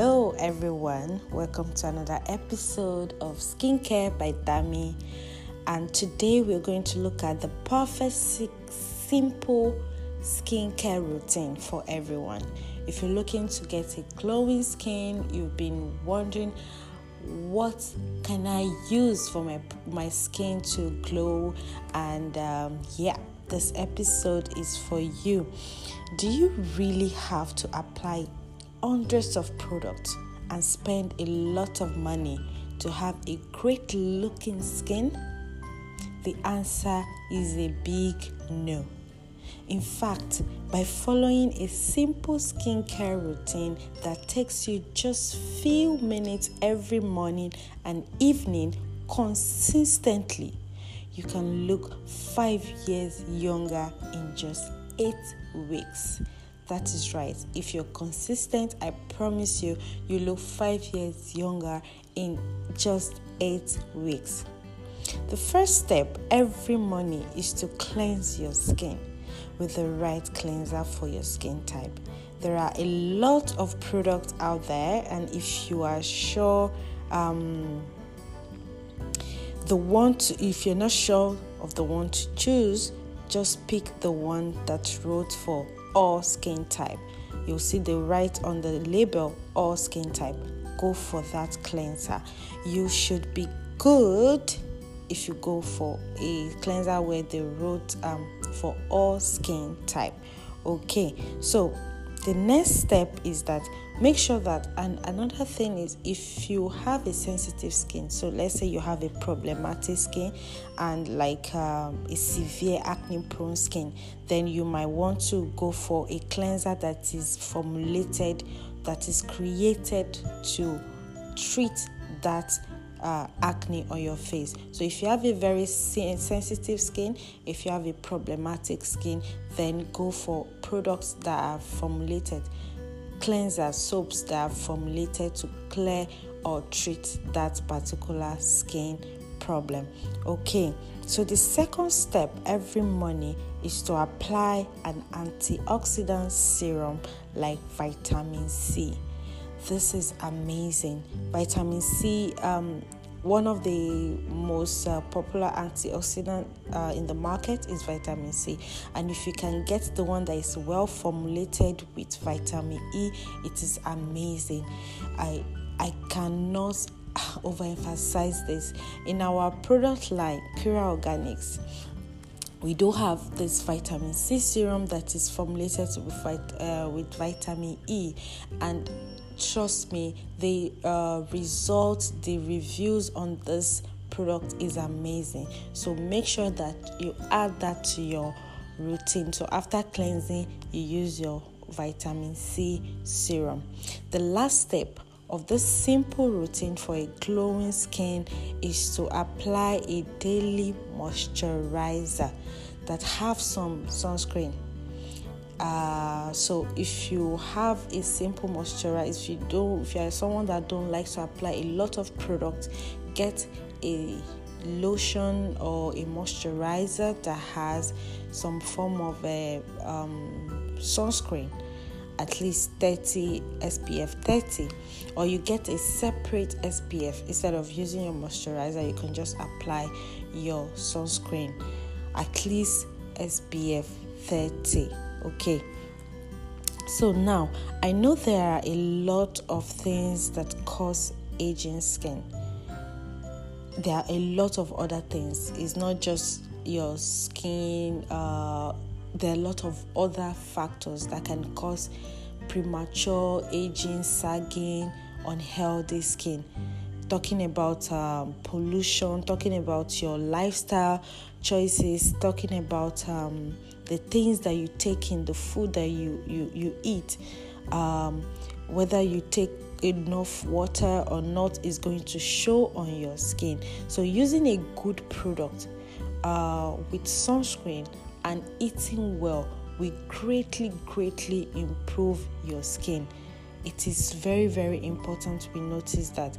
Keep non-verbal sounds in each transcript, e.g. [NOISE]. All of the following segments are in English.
Hello, everyone. Welcome to another episode of Skincare by Dami. And today we're going to look at the perfect simple skincare routine for everyone. If you're looking to get a glowing skin, you've been wondering what can I use for my my skin to glow, and um, yeah, this episode is for you. Do you really have to apply hundreds of products and spend a lot of money to have a great looking skin? The answer is a big no. In fact, by following a simple skincare routine that takes you just few minutes every morning and evening consistently, you can look 5 years younger in just 8 weeks. That is right. If you're consistent, I promise you, you look 5 years younger in just 8 weeks. The first step every morning is to cleanse your skin with the right cleanser for your skin type. There are a lot of products out there, and if you are sure um, the one to, if you're not sure of the one to choose, just pick the one that's wrote for all skin type. You'll see the right on the label all skin type. Go for that cleanser. You should be good if you go for a cleanser where they wrote um, for all skin type. Okay, so the next step is that make sure that and another thing is if you have a sensitive skin so let's say you have a problematic skin and like um, a severe acne prone skin then you might want to go for a cleanser that is formulated that is created to treat that uh, acne on your face. So, if you have a very sensitive skin, if you have a problematic skin, then go for products that are formulated, cleansers, soaps that are formulated to clear or treat that particular skin problem. Okay, so the second step every morning is to apply an antioxidant serum like vitamin C. This is amazing. Vitamin C, um, one of the most uh, popular antioxidant uh, in the market is vitamin C, and if you can get the one that is well formulated with vitamin E, it is amazing. I I cannot [SIGHS] overemphasize this in our product line, Pura Organics we do have this vitamin C serum that is formulated with, uh, with vitamin E, and trust me, the uh, results, the reviews on this product is amazing. So make sure that you add that to your routine. So after cleansing, you use your vitamin C serum. The last step of this simple routine for a glowing skin is to apply a daily moisturizer that have some sunscreen uh, so if you have a simple moisturizer if you don't if you are someone that don't like to apply a lot of product get a lotion or a moisturizer that has some form of a um, sunscreen at least 30 SPF 30 or you get a separate SPF instead of using your moisturizer you can just apply your sunscreen. At least SPF 30 Okay. So now I know there are a lot of things that cause aging skin. There are a lot of other things. It's not just your skin. Uh, there are a lot of other factors that can cause premature aging, sagging, unhealthy skin. Talking about um, pollution, talking about your lifestyle choices, talking about um, the things that you take in, the food that you you you eat, um, whether you take enough water or not is going to show on your skin. So using a good product uh, with sunscreen and eating well will greatly greatly improve your skin. It is very very important we notice that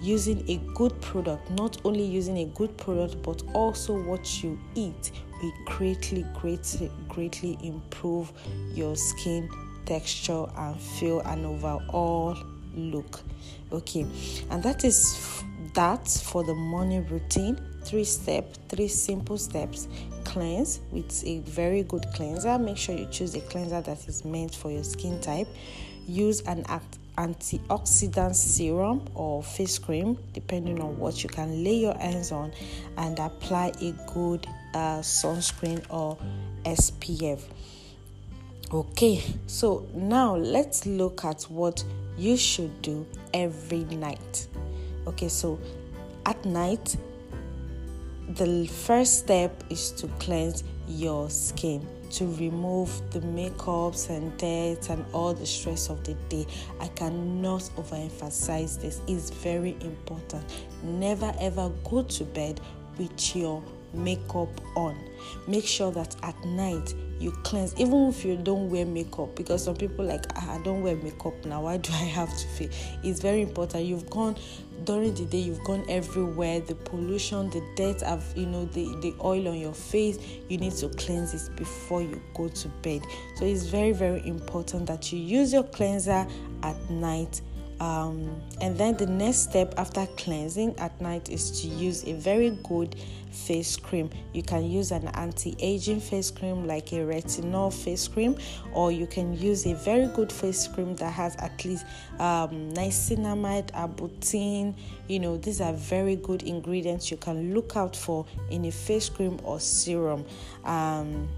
using a good product, not only using a good product, but also what you eat will greatly, greatly, greatly improve your skin texture and feel and overall look. Okay, and that is that for the morning routine. Three step, three simple steps. Cleanse with a very good cleanser. Make sure you choose a cleanser that is meant for your skin type. Use an antioxidant serum or face cream, depending on what you can lay your hands on, and apply a good uh, sunscreen or SPF. Okay, so now let's look at what you should do every night. Okay, so at night, the first step is to cleanse your skin to remove the makeups and dirt and all the stress of the day. I cannot overemphasize this. It's very important. Never ever go to bed with your makeup on. Make sure that at night you cleanse even if you don't wear makeup because some people like ah, i don't wear makeup now why do i have to feel it's very important. You've gone during the day you've gone everywhere. The pollution the dirt of you know the the oil on your face. You need to cleanse it before you go to bed. So it's very very important that you use your cleanser at night um, and then the next step after cleansing at night is to use a very good face cream. You can use an anti aging face cream like a retinol face cream, or you can use a very good face cream that has at least um, niacinamide, arbutin. You know, these are very good ingredients you can look out for in a face cream or serum. Um,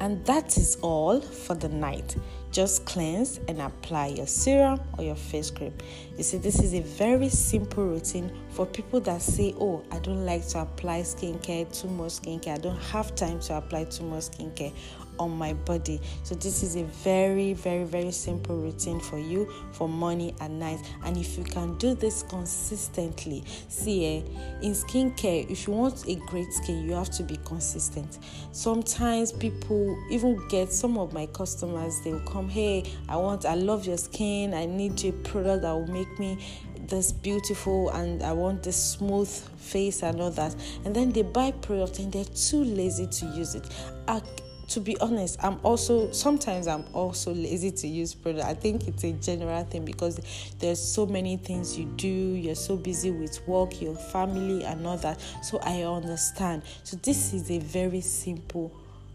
and that is all for the night. Just cleanse and apply your serum or your face cream. You see, this is a very simple routine for people that say, Oh, I don't like to apply skincare, too much skincare. I don't have time to apply too much skincare on my body. So this is a very, very, very simple routine for you for morning and night. And if you can do this consistently, see, eh, in skincare, if you want a great skin, you have to be consistent. Sometimes people even get some of my customers, they'll come, hey, I want, I love your skin, I need a product that will make me this beautiful and I want this smooth face and all that. And then they buy product and they're too lazy to use it. I, to be honest, I'm also sometimes I'm also lazy to use product. I think it's a general thing because there's so many things you do, you're so busy with work, your family, and all that. So I understand. So this is a very simple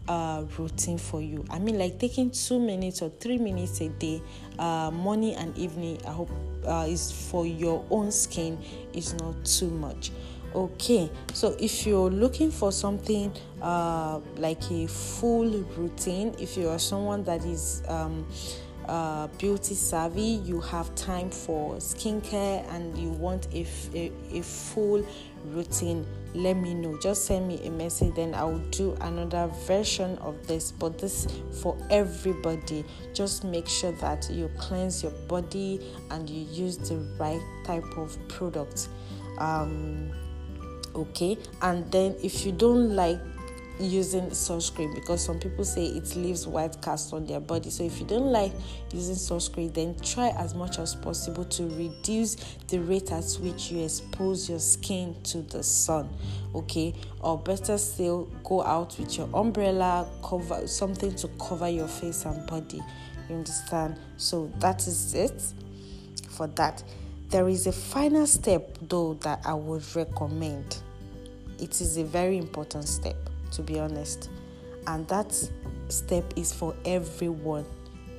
uh, routine for you. I mean, like taking two minutes or three minutes a day, uh, morning and evening. I hope uh, is for your own skin is not too much okay so if you're looking for something uh, like a full routine if you are someone that is um, uh, beauty savvy you have time for skincare and you want a, a, a full routine let me know. Just send me a message then i'll do another version of this but this for everybody. Just make sure that you cleanse your body and you use the right type of product. Um, okay? And then if you don't like using sunscreen because some people say it leaves white cast on their body. So if you don't like using sunscreen then try as much as possible to reduce the rate at which you expose your skin to the sun okay? Or better still go out with your umbrella cover something to cover your face and body you understand? So that is it for that there is a final step though that I would recommend. It is a very important step, to be honest. And that step is for everyone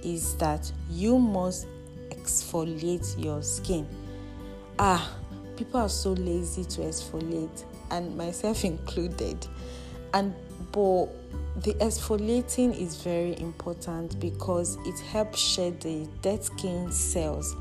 is that you must exfoliate your skin. Ah, people are so lazy to exfoliate, and myself [LAUGHS] included. And but the exfoliating is very important because it helps shed the dead skin cells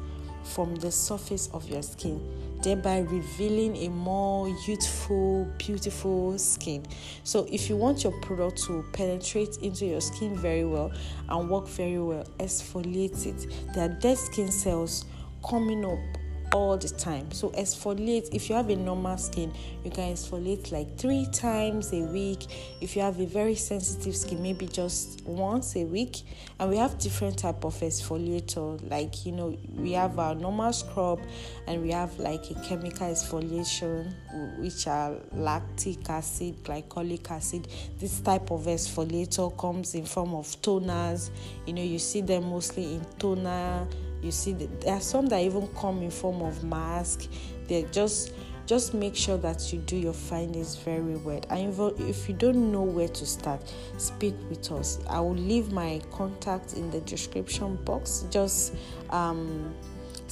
from the surface of your skin, thereby revealing a more youthful, beautiful skin. So, if you want your product to penetrate into your skin very well and work very well, exfoliate it. There are dead skin cells coming up all the time. So exfoliate. If you have a normal skin, you can exfoliate like three times a week. If you have a very sensitive skin, maybe just once a week. And we have different type of exfoliator. Like you know, we have our normal scrub, and we have like a chemical exfoliation, which are lactic acid, glycolic acid. This type of exfoliator comes in form of toners. You know, you see them mostly in toner you see there are some that even come in form of mask. They're just just make sure that you do your findings very well. And if you don't know where to start speak with us. I will leave my contact in the description box. Just um,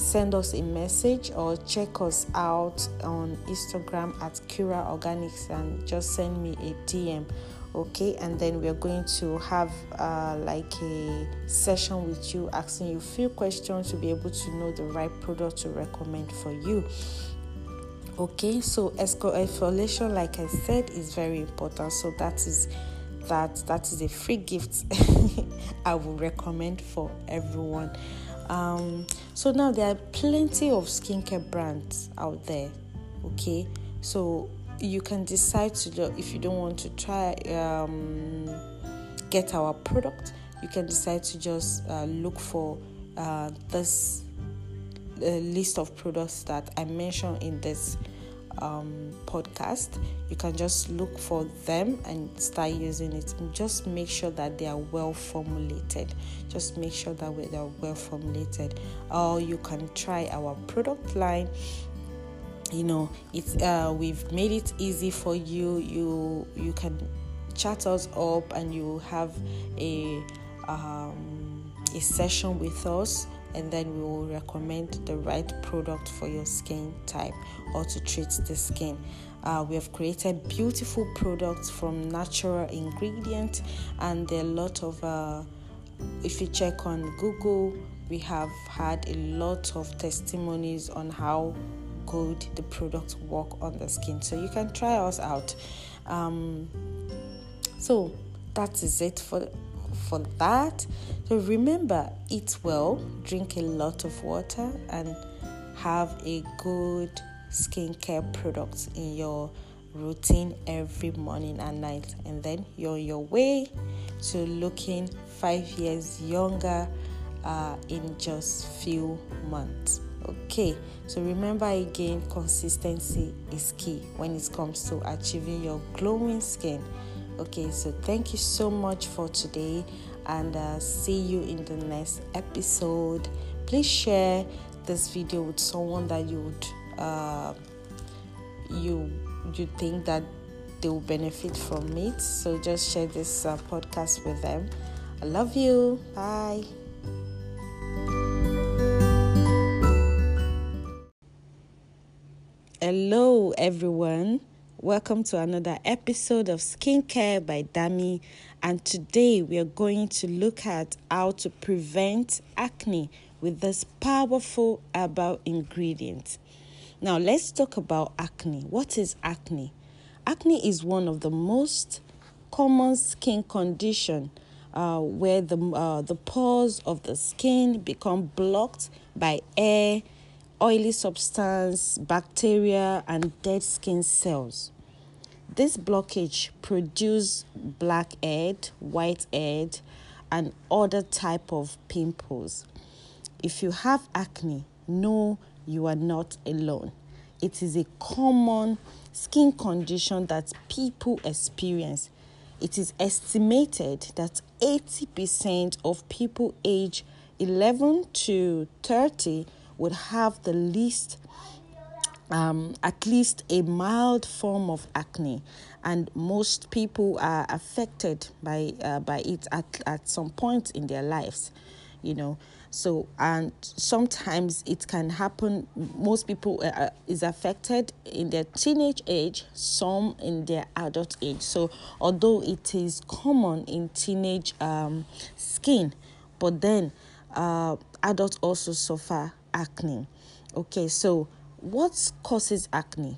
send us a message or check us out on instagram at cura organics and just send me a dm okay and then we're going to have uh, like a session with you asking you few questions to be able to know the right product to recommend for you. Okay so exfoliation like i said is very important. So that is that that is a free gift [LAUGHS] i will recommend for everyone. Um, so now there are plenty of skincare brands out there okay? So you can decide to do, if you don't want to try um, get our product you can decide to just uh, look for uh, this uh, list of products that i mentioned in this um, podcast. You can just look for them and start using it. Just make sure that they are well formulated. Just make sure that they are well formulated. Or you can try our product line you know it's uh, we've made it easy for you. You you can chat us up and you have a um, a session with us and then we will recommend the right product for your skin type or to treat the skin. Uh, we have created beautiful products from natural ingredients and there are a lot of uh, if you check on google we have had a lot of testimonies on how good the products work on the skin. So you can try us out. Um, so that is it for for that. So remember, eat well, drink a lot of water, and have a good skincare product in your routine every morning and night and then you're on your way to looking five years younger uh, in just few months Okay, so remember again, consistency is key when it comes to achieving your glowing skin. Okay, so thank you so much for today, and uh, see you in the next episode. Please share this video with someone that you would uh, you you think that they will benefit from it. So just share this uh, podcast with them. I love you. Bye. Hello, everyone. Welcome to another episode of Skincare by Dami. And today we are going to look at how to prevent acne with this powerful herbal ingredient. Now, let's talk about acne. What is acne? Acne is one of the most common skin condition uh, where the uh, the pores of the skin become blocked by air oily substance, bacteria, and dead skin cells. This blockage produce blackhead, whitehead, and other type of pimples. If you have acne, know you are not alone. It is a common skin condition that people experience. It is estimated that 80% of people age 11 to 30 would have the least um, at least a mild form of acne, and most people are affected by uh, by it at, at some point in their lives, you know. So and sometimes it can happen. Most people uh, uh is affected in their teenage age, some in their adult age. So although it is common in teenage um, skin, but then uh, adults also suffer acne. Okay, so what causes acne?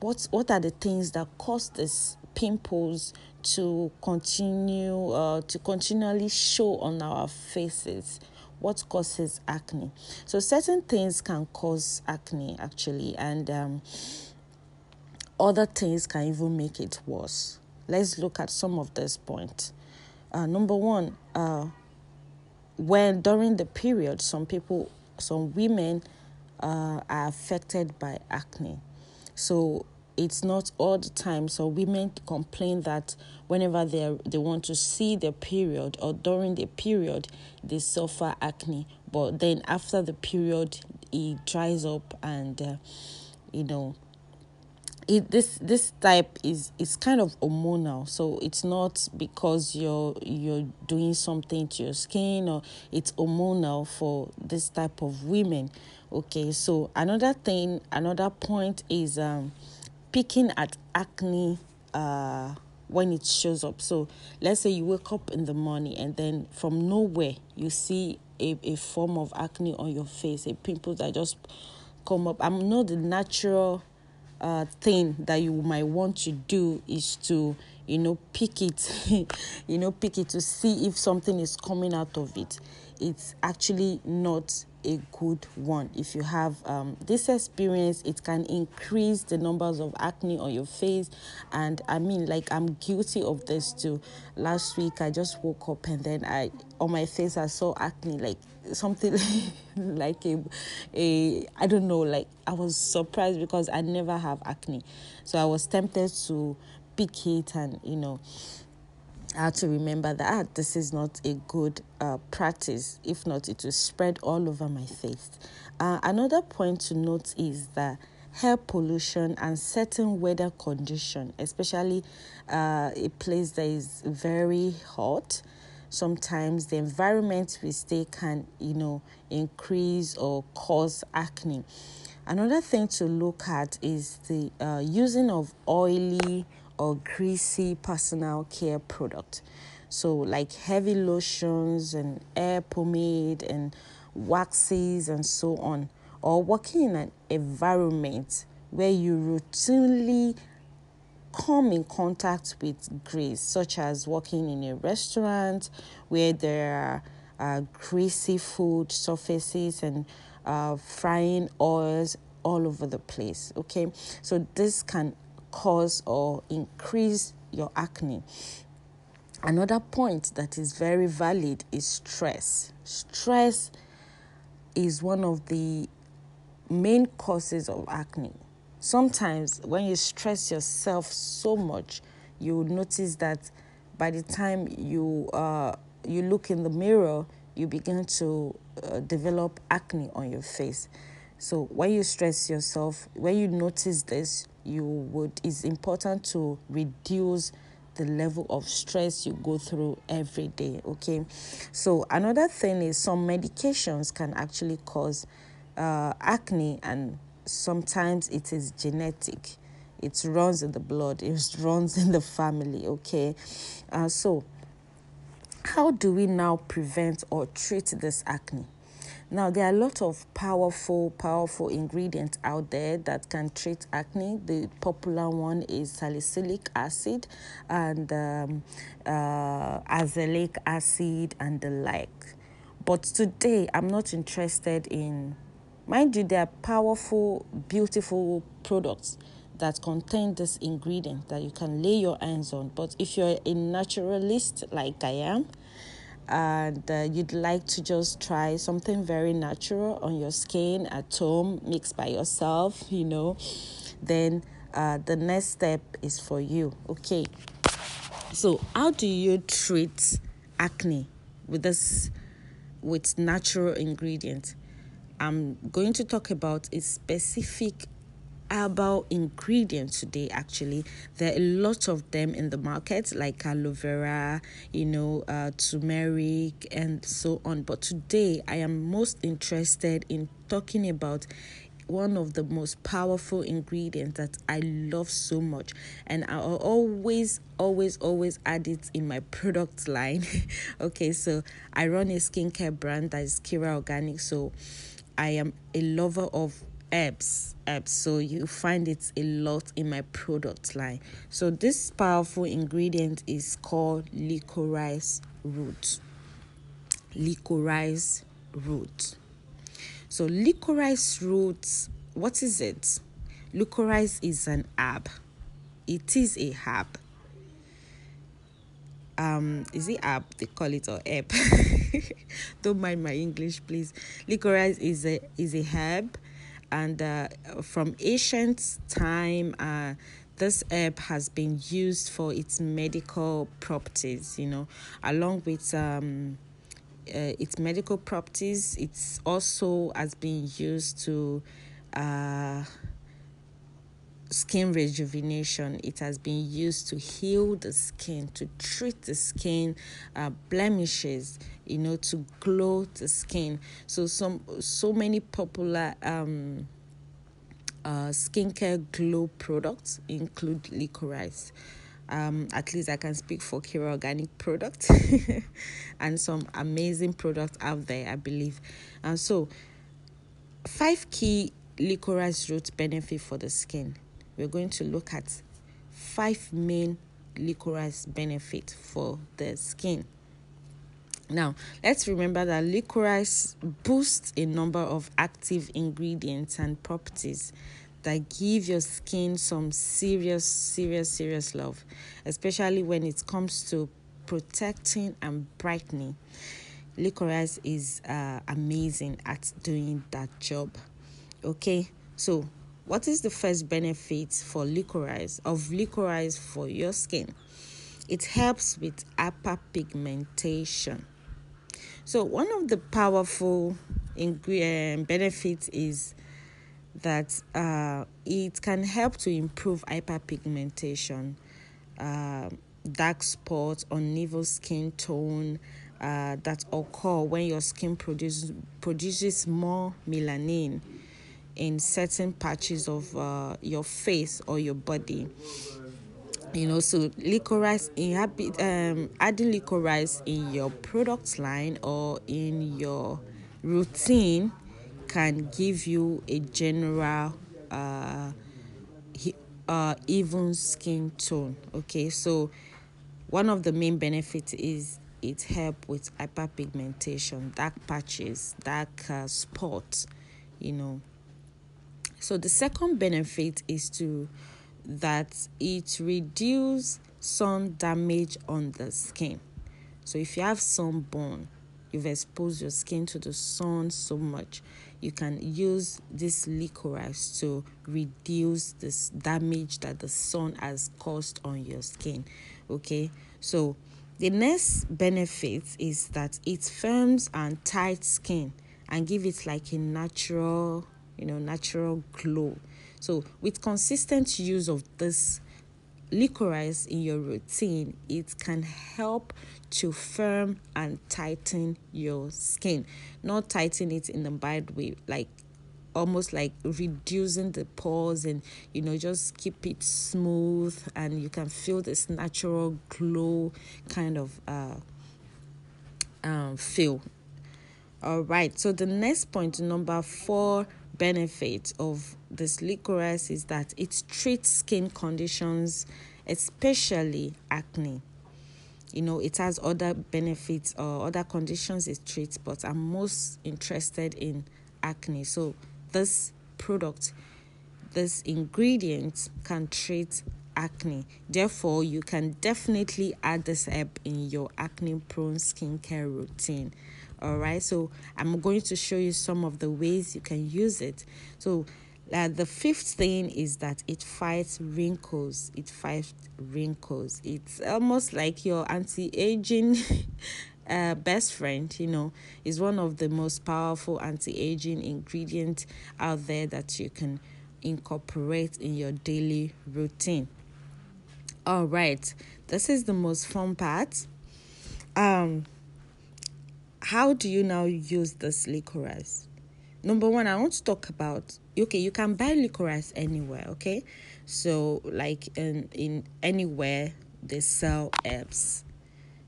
What what are the things that cause this pimples to continue uh, to continually show on our faces? What causes acne? So certain things can cause acne actually, and um, other things can even make it worse. Let's look at some of these points. Uh, number one, uh, when during the period, some people some women uh, are affected by acne. So it's not all the time. So women complain that whenever they they want to see their period or during the period, they suffer acne. But then after the period, it dries up and uh, you know it this this type is is kind of hormonal. So it's not because you're you're doing something to your skin or it's hormonal for this type of women. Okay so another thing another point is um picking at acne uh when it shows up. So let's say you wake up in the morning and then from nowhere you see a, a form of acne on your face a pimple that just come up. I'm not the natural uh, thing that you might want to do is to you know pick it [LAUGHS] you know pick it to see if something is coming out of it it's actually not a good one. If you have um, this experience it can increase the numbers of acne on your face. And i mean like i'm guilty of this too. Last week i just woke up and then i on my face i saw acne like something [LAUGHS] like a a i don't know like i was surprised because i never have acne. So i was tempted to pick it and you know I had to remember that ah, this is not a good uh, practice. If not, it will spread all over my face. Uh, another point to note is that air pollution and certain weather condition, especially uh, a place that is very hot, sometimes the environment we stay can, you know, increase or cause acne. Another thing to look at is the uh, using of oily or greasy personal care product. So, like heavy lotions and air pomade and waxes and so on, or working in an environment where you routinely come in contact with grease, such as working in a restaurant where there are uh, greasy food surfaces and uh, frying oils all over the place. Okay, so this can cause or increase your acne. Another point that is very valid is stress. Stress is one of the main causes of acne. Sometimes, when you stress yourself so much, you notice that by the time you uh, you look in the mirror, you begin to uh, develop acne on your face. So when you stress yourself, when you notice this, you would it's important to reduce the level of stress you go through every day okay? So another thing is some medications can actually cause uh, acne and sometimes it is genetic. It runs in the blood it [LAUGHS] runs in the family okay? Uh, so how do we now prevent or treat this acne now, there are a lot of powerful, powerful ingredients out there that can treat acne. The popular one is salicylic acid and um, uh, azelaic acid and the like. But today, I'm not interested in, mind you, there are powerful, beautiful products that contain this ingredient that you can lay your hands on. But if you're a naturalist like I am, and uh, you'd like to just try something very natural on your skin at home, mixed by yourself, you know, then uh, the next step is for you. Okay. So, how do you treat acne with this with natural ingredients? I'm going to talk about a specific herbal ingredients today actually. There are a lot of them in the market like aloe vera you know uh, turmeric and so on. But today i am most interested in talking about one of the most powerful ingredients that I love so much, and I'll always, always, always add it in my product line. [LAUGHS] okay, so I run a skincare brand that is Kira Organic, so I am a lover of herbs herbs. So you find it a lot in my product line. So this powerful ingredient is called licorice root. Licorice root. So licorice root what is it? Licorice is an herb. It is a herb. Um is it herb? They call it or herb. [LAUGHS] Don't mind my english please. Licorice is a is a herb and uh, from ancient time, uh, this herb has been used for its medical properties. You know, along with um, uh, its medical properties, it's also has been used to uh, skin rejuvenation. It has been used to heal the skin, to treat the skin uh, blemishes, you know, to glow the skin. So some so many popular um, uh, skincare glow products include licorice. Um, at least I can speak for Kira Organic products [LAUGHS] and some amazing products out there, I believe. And so, five key licorice root benefit for the skin we're going to look at five main licorice benefits for the skin. Now, let's remember that licorice boosts a number of active ingredients and properties that give your skin some serious, serious, serious love, especially when it comes to protecting and brightening. Licorice is uh, amazing at doing that job. Okay, so what is the first benefit for licorice of licorice for your skin? It helps with hyperpigmentation. So one of the powerful ingredient benefits is that uh, it can help to improve hyperpigmentation, uh, dark spots, uneven skin tone uh, that occur when your skin produces produces more melanin in certain patches of uh, your face or your body. You know so licorice inhabit um adding licorice in your product line or in your routine can give you a general uh, uh even skin tone okay? So one of the main benefits is it help with hyperpigmentation dark patches dark uh, spots you know so the second benefit is to that it reduce sun damage on the skin. So if you have sunburn, you've exposed your skin to the sun so much, you can use this licorice to reduce this damage that the sun has caused on your skin. Okay, so the next benefit is that it firms and tight skin and give it like a natural you know, natural glow. So, with consistent use of this licorice in your routine, it can help to firm and tighten your skin. Not tighten it in a bad way, like almost like reducing the pores and you know just keep it smooth and you can feel this natural glow kind of uh um feel all right so the next point number four benefit of this licorice is that it treats skin conditions, especially acne. You know, it has other benefits or other conditions it treats, but I'm most interested in acne. So, this product, this ingredient can treat acne. Therefore, you can definitely add this herb in your acne prone skincare routine all right so i'm going to show you some of the ways you can use it. So uh, the fifth thing is that it fights wrinkles. It fights wrinkles. It's almost like your anti-aging [LAUGHS] uh, best friend you know. Is one of the most powerful anti-aging ingredients out there that you can incorporate in your daily routine. All right this is the most fun part. Um how do you now use this licorice? Number one, I want to talk about okay, you can buy licorice anywhere, okay? So like in in anywhere they sell herbs.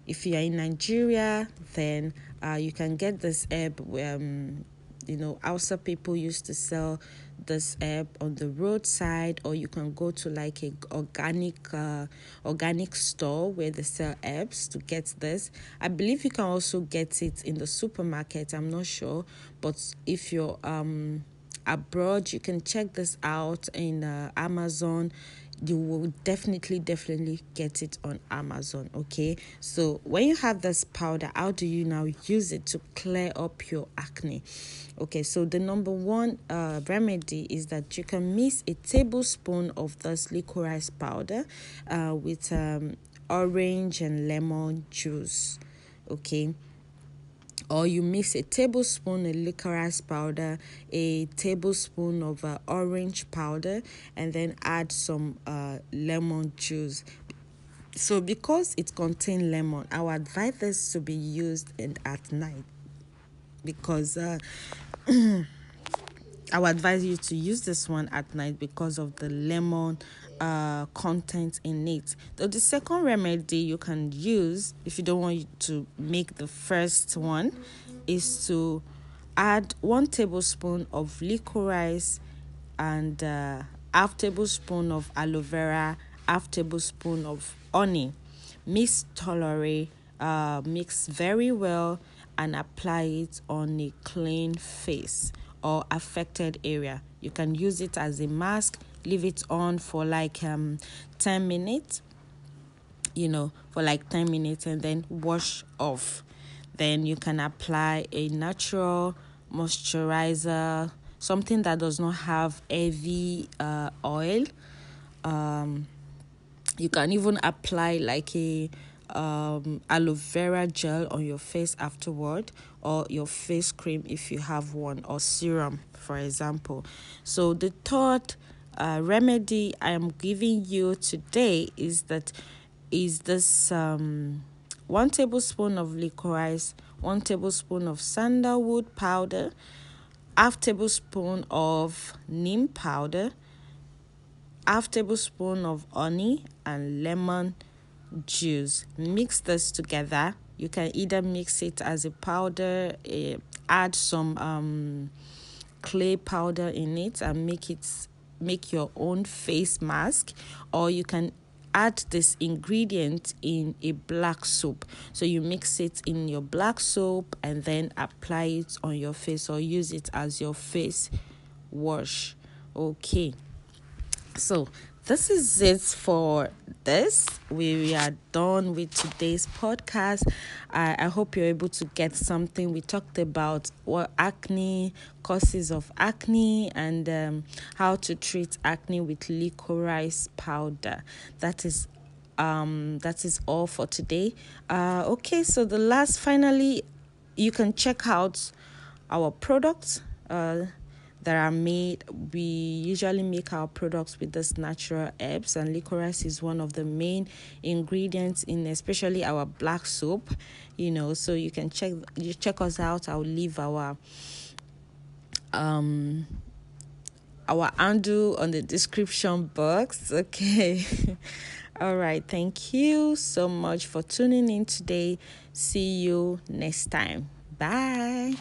If you are in Nigeria, then uh, you can get this herb. Um, you know, Hausa people used to sell this herb on the roadside or you can go to like a organic uh, organic store where they sell herbs to get this. I believe you can also get it in the supermarket i'm not sure. But if you're um abroad you can check this out in uh, amazon you will definitely definitely get it on amazon okay? So when you have this powder how do you now use it to clear up your acne? Okay so the number one uh, remedy is that you can mix a tablespoon of this licorice powder uh, with um, orange and lemon juice okay or you mix a tablespoon of licorice powder, a tablespoon of uh, orange powder, and then add some uh, lemon juice. So, because it contains lemon, I would advise this to be used in, at night because uh, [CLEARS THROAT] I would advise you to use this one at night because of the lemon uh, content in it. So the second remedy you can use if you don't want to make the first one is to add one tablespoon of licorice and uh, half tablespoon of aloe vera, half tablespoon of honey. Mix thoroughly, uh, mix very well, and apply it on a clean face or affected area. You can use it as a mask leave it on for like um 10 minutes you know for like 10 minutes and then wash off. Then you can apply a natural moisturizer something that does not have heavy uh, oil. Um, you can even apply like a um, aloe vera gel on your face afterward or your face cream if you have one or serum for example. So the third uh, remedy I am giving you today is that is this um, one tablespoon of licorice, one tablespoon of sandalwood powder, half tablespoon of neem powder, half tablespoon of honey and lemon juice. Mix this together. You can either mix it as a powder, uh, add some um, clay powder in it, and make it make your own face mask or you can add this ingredient in a black soap. So you mix it in your black soap and then apply it on your face or use it as your face wash. Okay. So this is it for this. We are done with today's podcast. I, I hope you're able to get something. We talked about what acne, causes of acne, and um, how to treat acne with licorice powder. That is um that is all for today. Uh okay, so the last finally you can check out our products. Uh that are made. We usually make our products with this natural herbs, and licorice is one of the main ingredients in, especially our black soap. You know, so you can check you check us out. I'll leave our um our handle on the description box. Okay. [LAUGHS] All right. Thank you so much for tuning in today. See you next time. Bye.